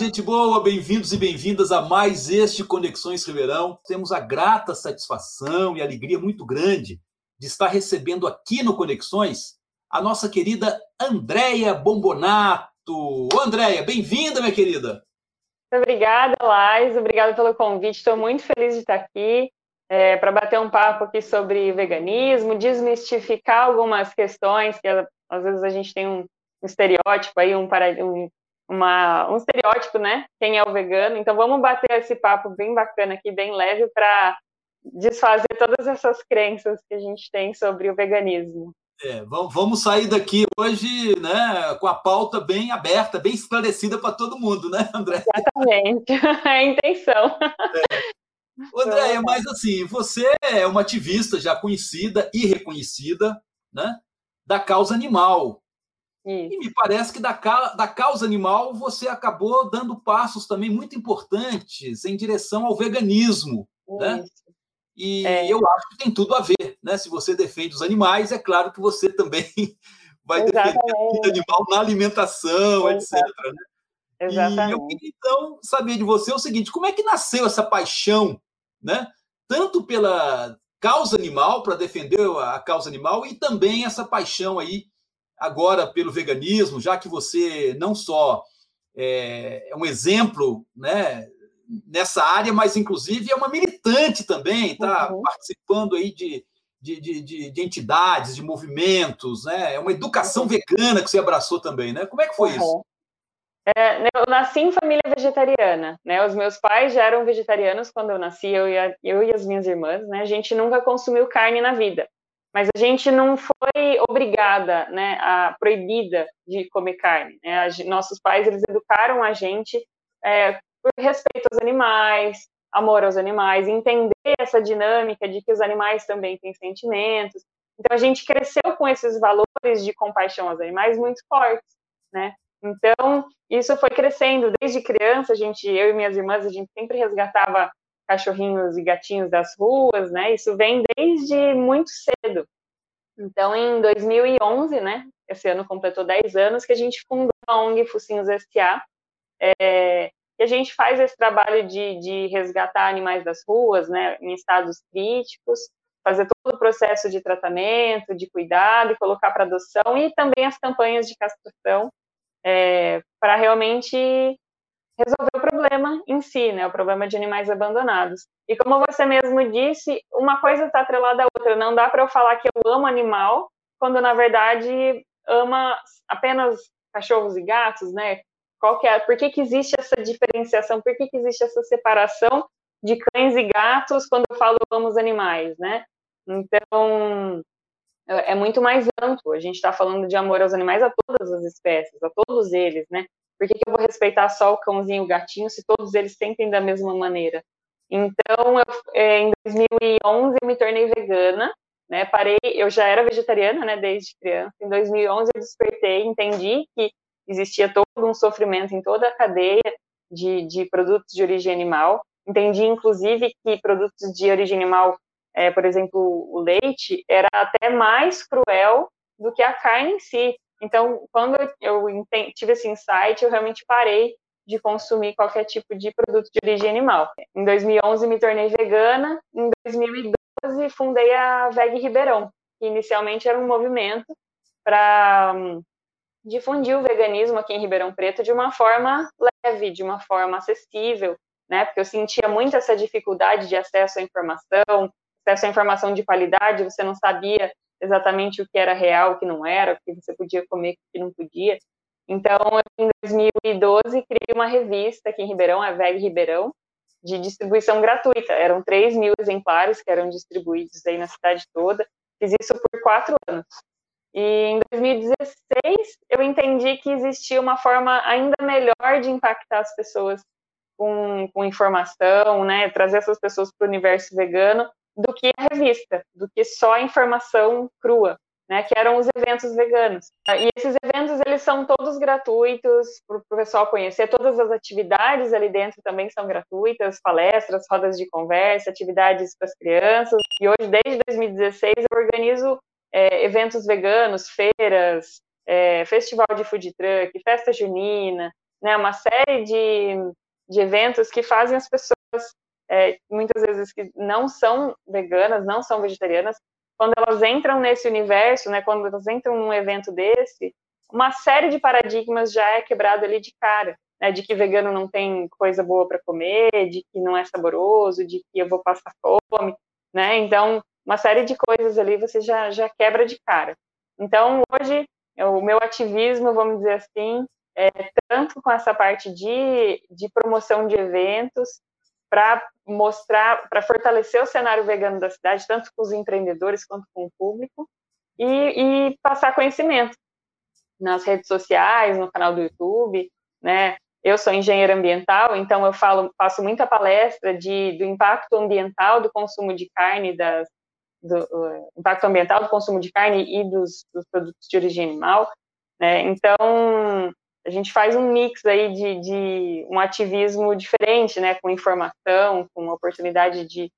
gente boa, bem-vindos e bem-vindas a mais este Conexões Ribeirão. Temos a grata satisfação e alegria muito grande de estar recebendo aqui no Conexões a nossa querida Andréia Bombonato. Ô, Andréia, bem-vinda, minha querida. Obrigada, Lais. Obrigada pelo convite. Estou muito feliz de estar aqui é, para bater um papo aqui sobre veganismo, desmistificar algumas questões que às vezes a gente tem um estereótipo aí, um, um uma, um estereótipo, né? Quem é o vegano. Então vamos bater esse papo bem bacana aqui, bem leve, para desfazer todas essas crenças que a gente tem sobre o veganismo. É, vamos sair daqui hoje né, com a pauta bem aberta, bem esclarecida para todo mundo, né, André? Exatamente, é a intenção. É. Andréia, mas assim, você é uma ativista já conhecida e reconhecida né, da causa animal. Isso. E me parece que da, da causa animal você acabou dando passos também muito importantes em direção ao veganismo. Né? E é. eu acho que tem tudo a ver. Né? Se você defende os animais, é claro que você também vai Exatamente. defender o animal na alimentação, Exato. etc. Né? Exatamente. E eu queria, então, saber de você o seguinte: como é que nasceu essa paixão, né? tanto pela causa animal, para defender a causa animal, e também essa paixão aí agora pelo veganismo, já que você não só é, é um exemplo né, nessa área, mas inclusive é uma militante também, está uhum. participando aí de, de, de, de, entidades, de movimentos, né? É uma educação uhum. vegana que você abraçou também, né? Como é que foi uhum. isso? É, eu nasci em família vegetariana, né? Os meus pais já eram vegetarianos quando eu nasci, eu e, a, eu e as minhas irmãs, né? A gente nunca consumiu carne na vida mas a gente não foi obrigada, né, a proibida de comer carne. Né? A, nossos pais eles educaram a gente é, por respeito aos animais, amor aos animais, entender essa dinâmica de que os animais também têm sentimentos. Então a gente cresceu com esses valores de compaixão aos animais muito fortes, né? Então isso foi crescendo desde criança. A gente, eu e minhas irmãs, a gente sempre resgatava cachorrinhos e gatinhos das ruas, né? Isso vem desde muito cedo. Então, em 2011, né? Esse ano completou 10 anos que a gente fundou a ONG Focinhos S.A. É, e a gente faz esse trabalho de, de resgatar animais das ruas, né? Em estados críticos, fazer todo o processo de tratamento, de cuidado e colocar para adoção e também as campanhas de castração é, para realmente resolver o problema em si, né, o problema de animais abandonados. E como você mesmo disse, uma coisa está atrelada à outra. Não dá para eu falar que eu amo animal quando na verdade ama apenas cachorros e gatos, né? Qual que é? Por que, que existe essa diferenciação? Por que, que existe essa separação de cães e gatos quando eu falo amo os animais, né? Então é, é muito mais amplo. A gente está falando de amor aos animais a todas as espécies, a todos eles, né? Por que, que eu vou respeitar só o cãozinho e o gatinho se todos eles sentem da mesma maneira? Então, eu, é, em 2011 eu me tornei vegana, né? Parei, eu já era vegetariana, né? Desde criança. Em 2011 eu despertei, entendi que existia todo um sofrimento em toda a cadeia de, de produtos de origem animal. Entendi, inclusive, que produtos de origem animal, é, por exemplo, o leite, era até mais cruel do que a carne em si. Então, quando eu tive esse insight, eu realmente parei de consumir qualquer tipo de produto de origem animal. Em 2011 me tornei vegana, em 2012 fundei a Veg Ribeirão, que inicialmente era um movimento para um, difundir o veganismo aqui em Ribeirão Preto de uma forma leve, de uma forma acessível, né? Porque eu sentia muito essa dificuldade de acesso à informação, acesso à informação de qualidade, você não sabia exatamente o que era real, o que não era, o que você podia comer, o que não podia. Então, em 2012, criei uma revista aqui em Ribeirão, a VEG Ribeirão, de distribuição gratuita. Eram 3 mil exemplares que eram distribuídos aí na cidade toda. Fiz isso por quatro anos. E em 2016, eu entendi que existia uma forma ainda melhor de impactar as pessoas com, com informação, né, trazer essas pessoas para o universo vegano, do que a revista, do que só a informação crua, né, que eram os eventos veganos. E esses eventos, eles são todos gratuitos para o pessoal conhecer, todas as atividades ali dentro também são gratuitas, palestras, rodas de conversa, atividades para as crianças. E hoje, desde 2016, eu organizo é, eventos veganos, feiras, é, festival de food truck, festa junina, né, uma série de, de eventos que fazem as pessoas, é, muitas vezes que não são veganas, não são vegetarianas, quando elas entram nesse universo, né, quando elas entram num evento desse, uma série de paradigmas já é quebrado ali de cara, né, de que vegano não tem coisa boa para comer, de que não é saboroso, de que eu vou passar fome, né? Então, uma série de coisas ali você já, já quebra de cara. Então, hoje, o meu ativismo, vamos dizer assim, é tanto com essa parte de, de promoção de eventos, para mostrar, para fortalecer o cenário vegano da cidade, tanto com os empreendedores quanto com o público, e, e passar conhecimento nas redes sociais, no canal do YouTube, né? Eu sou engenheira ambiental, então eu falo, faço muita palestra de, do impacto ambiental do consumo de carne, das, do uh, impacto ambiental do consumo de carne e dos, dos produtos de origem animal. Né? Então, a gente faz um mix aí de, de, um ativismo diferente, né? Com informação, com oportunidade de,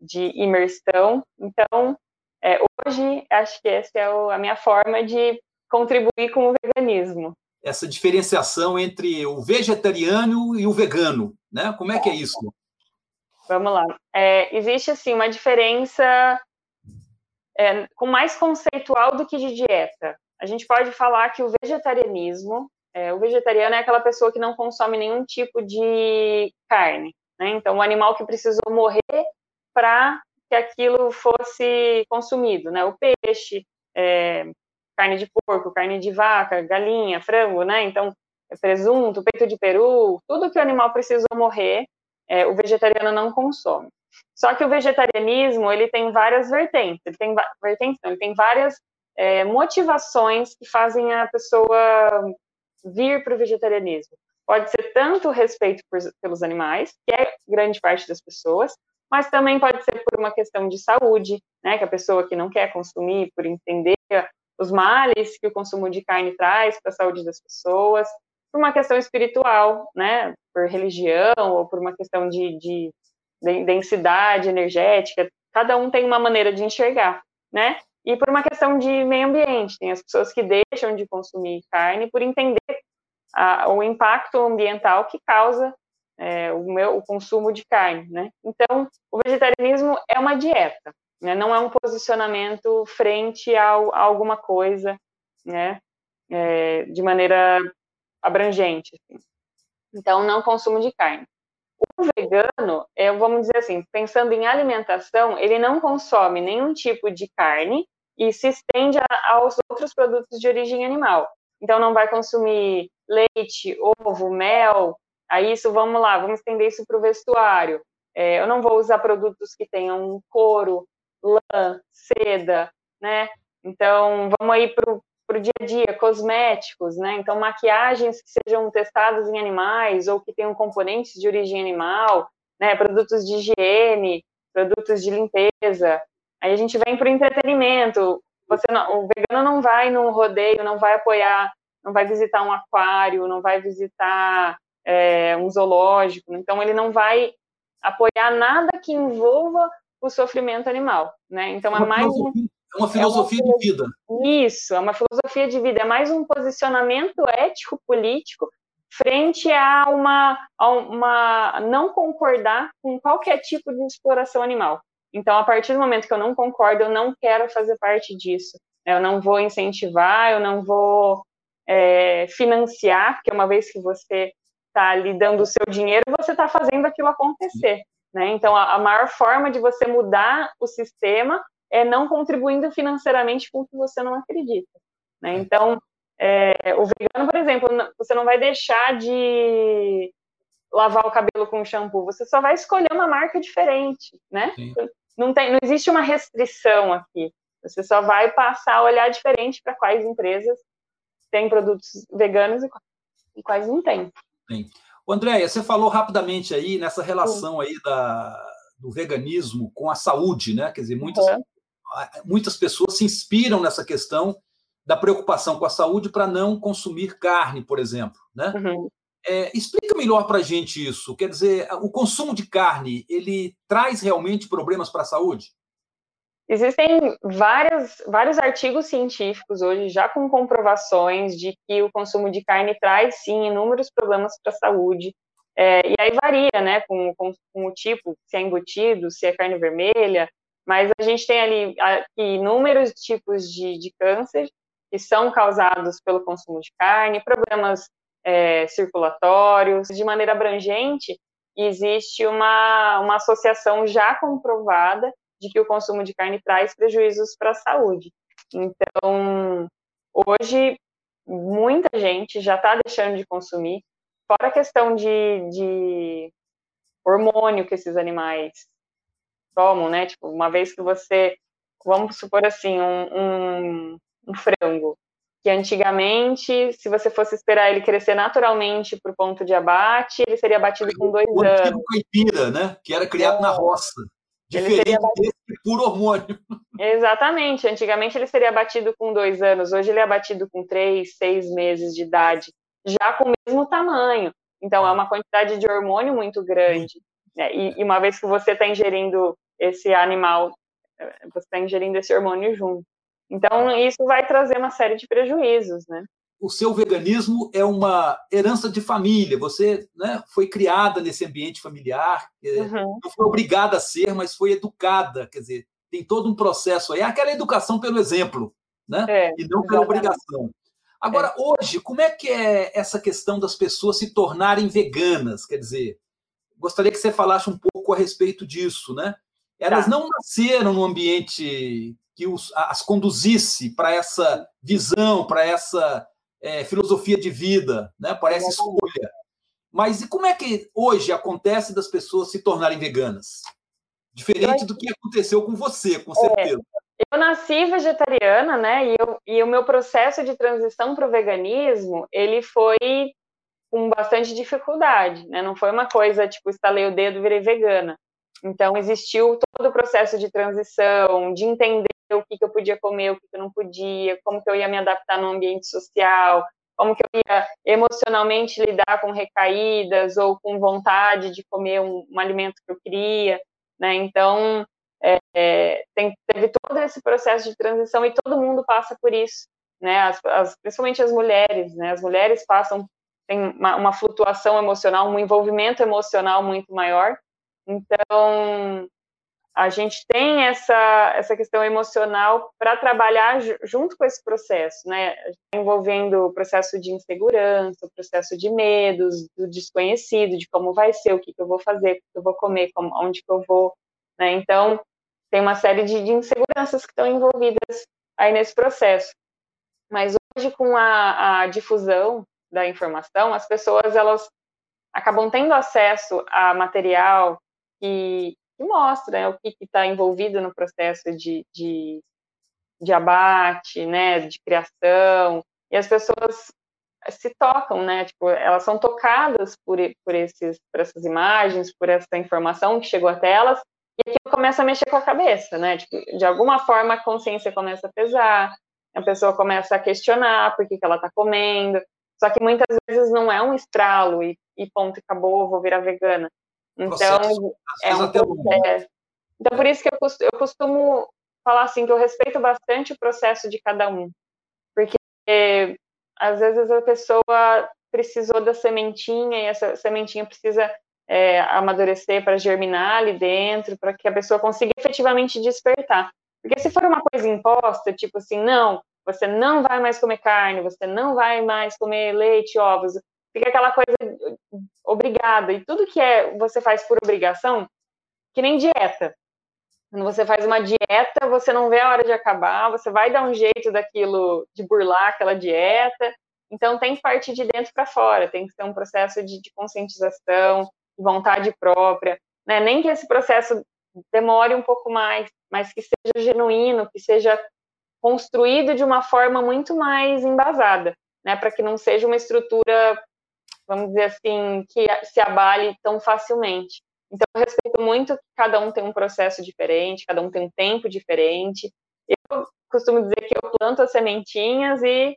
de imersão. Então, é, hoje, acho que essa é o, a minha forma de contribuir com o veganismo essa diferenciação entre o vegetariano e o vegano, né? Como é que é isso? Vamos lá. É, existe assim uma diferença é, com mais conceitual do que de dieta. A gente pode falar que o vegetarianismo, é, o vegetariano é aquela pessoa que não consome nenhum tipo de carne, né? Então, o animal que precisou morrer para que aquilo fosse consumido, né? O peixe, é, carne de porco, carne de vaca, galinha, frango, né? Então, presunto, peito de peru, tudo que o animal precisou morrer, é, o vegetariano não consome. Só que o vegetarianismo, ele tem várias vertentes, ele tem vertentes, não, ele tem várias é, motivações que fazem a pessoa vir para o vegetarianismo. Pode ser tanto o respeito por, pelos animais, que é grande parte das pessoas, mas também pode ser por uma questão de saúde, né, que a pessoa que não quer consumir, por entender os males que o consumo de carne traz para a saúde das pessoas, por uma questão espiritual, né, por religião ou por uma questão de, de, de densidade energética, cada um tem uma maneira de enxergar, né, e por uma questão de meio ambiente, tem as pessoas que deixam de consumir carne por entender a, o impacto ambiental que causa é, o, meu, o consumo de carne, né? Então, o vegetarianismo é uma dieta, né? Não é um posicionamento frente a, a alguma coisa, né? É, de maneira abrangente. Assim. Então, não consumo de carne. O vegano, é, vamos dizer assim, pensando em alimentação, ele não consome nenhum tipo de carne e se estende a, aos outros produtos de origem animal. Então, não vai consumir leite, ovo, mel. Aí, isso, vamos lá, vamos estender isso para o vestuário. É, eu não vou usar produtos que tenham couro, lã, seda, né? Então, vamos aí para o dia a dia, cosméticos, né? Então, maquiagens que sejam testadas em animais ou que tenham componentes de origem animal, né? Produtos de higiene, produtos de limpeza. Aí a gente vem para o entretenimento. Você não, o vegano não vai no rodeio, não vai apoiar, não vai visitar um aquário, não vai visitar é, um zoológico. Então, ele não vai apoiar nada que envolva o sofrimento animal, né? Então é mais um, é uma filosofia é uma, de vida. Isso, é uma filosofia de vida, é mais um posicionamento ético político frente a uma, a uma não concordar com qualquer tipo de exploração animal. Então, a partir do momento que eu não concordo, eu não quero fazer parte disso. Eu não vou incentivar, eu não vou é, financiar, porque uma vez que você está lhe dando o seu dinheiro, você está fazendo aquilo acontecer. Né? Então, a, a maior forma de você mudar o sistema é não contribuindo financeiramente com o que você não acredita. Né? Então, é, o vegano, por exemplo, você não vai deixar de lavar o cabelo com shampoo, você só vai escolher uma marca diferente, né? Não, tem, não existe uma restrição aqui. Você só vai passar a olhar diferente para quais empresas têm produtos veganos e quais não têm. Sim. André, você falou rapidamente aí nessa relação aí da, do veganismo com a saúde, né? Quer dizer, muitas, uhum. Muitas pessoas se inspiram nessa questão da preocupação com a saúde para não consumir carne, por exemplo, né? Uhum. É, explica melhor para a gente isso. Quer dizer, o consumo de carne ele traz realmente problemas para a saúde? Existem várias, vários artigos científicos hoje já com comprovações de que o consumo de carne traz sim inúmeros problemas para a saúde. É, e aí varia, né, com, com, com, o tipo, se é embutido, se é carne vermelha, mas a gente tem ali inúmeros tipos de, de câncer que são causados pelo consumo de carne, problemas é, circulatórios, de maneira abrangente, existe uma, uma associação já comprovada de que o consumo de carne traz prejuízos para a saúde. Então, hoje, muita gente já está deixando de consumir, fora a questão de, de hormônio que esses animais tomam, né? Tipo, uma vez que você, vamos supor assim, um, um, um frango, que antigamente, se você fosse esperar ele crescer naturalmente para o ponto de abate, ele seria abatido com dois o anos. O caipira, né? Que era criado é. na roça. Diferente desse por hormônio. Exatamente. Antigamente ele seria abatido com dois anos, hoje ele é abatido com três, seis meses de idade, já com o mesmo tamanho. Então é uma quantidade de hormônio muito grande. Né? E, e uma vez que você está ingerindo esse animal, eh, você está ingerindo esse hormônio junto. Então isso vai trazer uma série de prejuízos, né? o seu veganismo é uma herança de família. Você né, foi criada nesse ambiente familiar, uhum. não foi obrigada a ser, mas foi educada. Quer dizer, tem todo um processo aí. É aquela educação pelo exemplo, né? É, e não pela obrigação. Agora, é. hoje, como é que é essa questão das pessoas se tornarem veganas? Quer dizer, gostaria que você falasse um pouco a respeito disso, né? Elas tá. não nasceram num ambiente que os, as conduzisse para essa visão, para essa é, filosofia de vida, né? Parece escolha. Mas e como é que hoje acontece das pessoas se tornarem veganas? Diferente do que aconteceu com você, com é, certeza. É, eu nasci vegetariana, né? E, eu, e o meu processo de transição para o veganismo, ele foi com bastante dificuldade, né? Não foi uma coisa tipo, estalei o dedo, virei vegana. Então, existiu todo o processo de transição, de entender o que, que eu podia comer, o que, que eu não podia, como que eu ia me adaptar no ambiente social, como que eu ia emocionalmente lidar com recaídas ou com vontade de comer um, um alimento que eu queria, né? Então, é, é, tem, teve todo esse processo de transição e todo mundo passa por isso, né? As, as, principalmente as mulheres, né? As mulheres passam tem uma, uma flutuação emocional, um envolvimento emocional muito maior. Então, a gente tem essa, essa questão emocional para trabalhar junto com esse processo, né? Envolvendo o processo de insegurança, o processo de medos, do desconhecido, de como vai ser, o que, que eu vou fazer, o que eu vou comer, como, onde que eu vou, né? Então, tem uma série de, de inseguranças que estão envolvidas aí nesse processo. Mas hoje, com a, a difusão da informação, as pessoas, elas acabam tendo acesso a material que, que mostra né, o que está envolvido no processo de, de, de abate, né, de criação, e as pessoas se tocam, né, tipo, elas são tocadas por, por, esses, por essas imagens, por essa informação que chegou até elas, e aquilo começa a mexer com a cabeça, né, tipo, de alguma forma a consciência começa a pesar, a pessoa começa a questionar por que, que ela está comendo, só que muitas vezes não é um estralo e, e ponto, acabou, vou virar vegana. Então, é um processo. Então, por isso que eu costumo, eu costumo falar assim, que eu respeito bastante o processo de cada um. Porque, às vezes, a pessoa precisou da sementinha e essa sementinha precisa é, amadurecer para germinar ali dentro, para que a pessoa consiga efetivamente despertar. Porque se for uma coisa imposta, tipo assim, não, você não vai mais comer carne, você não vai mais comer leite, ovos, fica aquela coisa obrigada. E tudo que é você faz por obrigação, que nem dieta. Quando você faz uma dieta, você não vê a hora de acabar, você vai dar um jeito daquilo, de burlar aquela dieta. Então tem que partir de dentro para fora, tem que ser um processo de, de conscientização, de vontade própria. Né? Nem que esse processo demore um pouco mais, mas que seja genuíno, que seja construído de uma forma muito mais embasada, né? para que não seja uma estrutura vamos dizer assim, que se abale tão facilmente. Então, eu respeito muito que cada um tem um processo diferente, cada um tem um tempo diferente. Eu costumo dizer que eu planto as sementinhas e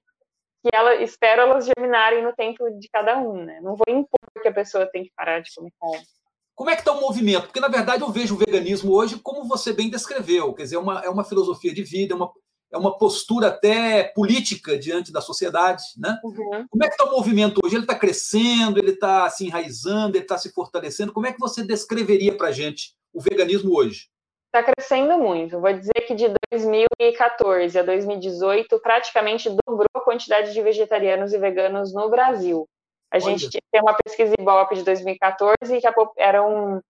que ela espero elas germinarem no tempo de cada um, né? Não vou impor que a pessoa tem que parar de comer carne. como é que está o movimento? Porque, na verdade, eu vejo o veganismo hoje como você bem descreveu, quer dizer, é uma, é uma filosofia de vida, é uma, é uma postura até política diante da sociedade, né? Uhum. Como é que está o movimento hoje? Ele está crescendo, ele está se enraizando, ele está se fortalecendo? Como é que você descreveria para a gente o veganismo hoje? Está crescendo muito. Vou dizer que de 2014 a 2018 praticamente dobrou a quantidade de vegetarianos e veganos no Brasil. A Olha. gente tem uma pesquisa Ibope de 2014 que eram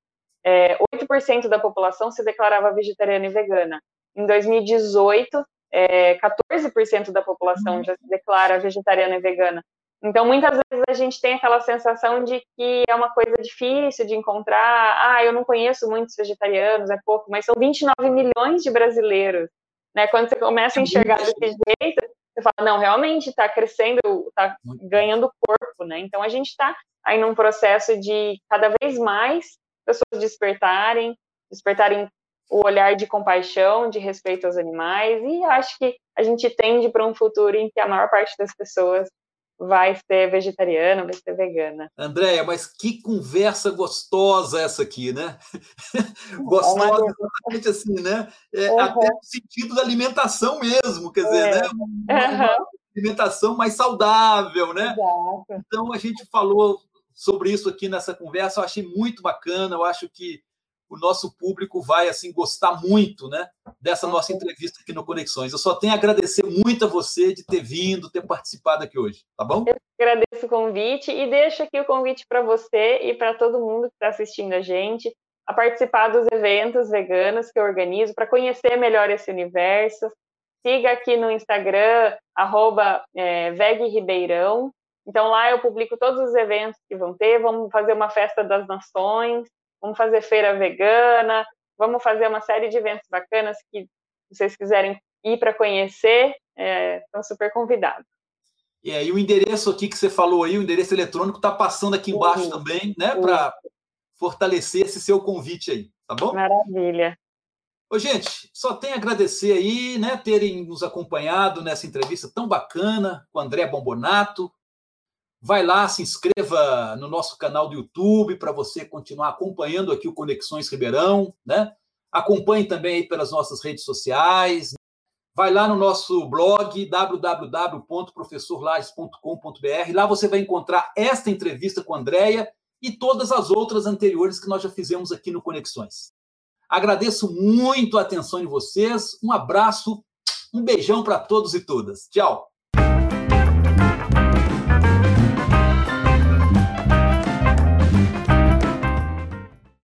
é, 8% da população se declarava vegetariana e vegana. Em 2018, é, 14% da população uhum. já se declara vegetariana e vegana. Então, muitas vezes a gente tem aquela sensação de que é uma coisa difícil de encontrar. Ah, eu não conheço muitos vegetarianos, é pouco, mas são 29 milhões de brasileiros. Né? Quando você começa a enxergar desse jeito, você fala, não, realmente está crescendo, está ganhando corpo, né? Então, a gente está aí num processo de cada vez mais pessoas despertarem, despertarem o olhar de compaixão, de respeito aos animais, e acho que a gente tende para um futuro em que a maior parte das pessoas vai ser vegetariana, vai ser vegana. Andréia, mas que conversa gostosa essa aqui, né? gostosa, exatamente assim, né? É, uhum. Até no sentido da alimentação mesmo, quer dizer, é. né? Uma, uma alimentação mais saudável, né? Exato. Então, a gente falou sobre isso aqui nessa conversa, eu achei muito bacana, eu acho que o nosso público vai assim gostar muito, né, dessa nossa entrevista aqui no Conexões. Eu só tenho a agradecer muito a você de ter vindo, ter participado aqui hoje, tá bom? Eu agradeço o convite e deixo aqui o convite para você e para todo mundo que está assistindo a gente a participar dos eventos veganos que eu organizo para conhecer melhor esse universo. Siga aqui no Instagram, arroba é, VegRibeirão. Então lá eu publico todos os eventos que vão ter. Vamos fazer uma festa das nações vamos fazer feira vegana, vamos fazer uma série de eventos bacanas que vocês quiserem ir para conhecer, é, estão super convidados. E aí o endereço aqui que você falou aí, o endereço eletrônico está passando aqui embaixo uhum. também, né, para fortalecer esse seu convite aí, tá bom? Maravilha. Ô, gente, só tenho a agradecer aí, né, terem nos acompanhado nessa entrevista tão bacana com o André Bombonato, Vai lá, se inscreva no nosso canal do YouTube para você continuar acompanhando aqui o Conexões Ribeirão, né? Acompanhe também aí pelas nossas redes sociais. Vai lá no nosso blog www.professorlages.com.br. Lá você vai encontrar esta entrevista com a Andrea e todas as outras anteriores que nós já fizemos aqui no Conexões. Agradeço muito a atenção de vocês. Um abraço, um beijão para todos e todas. Tchau.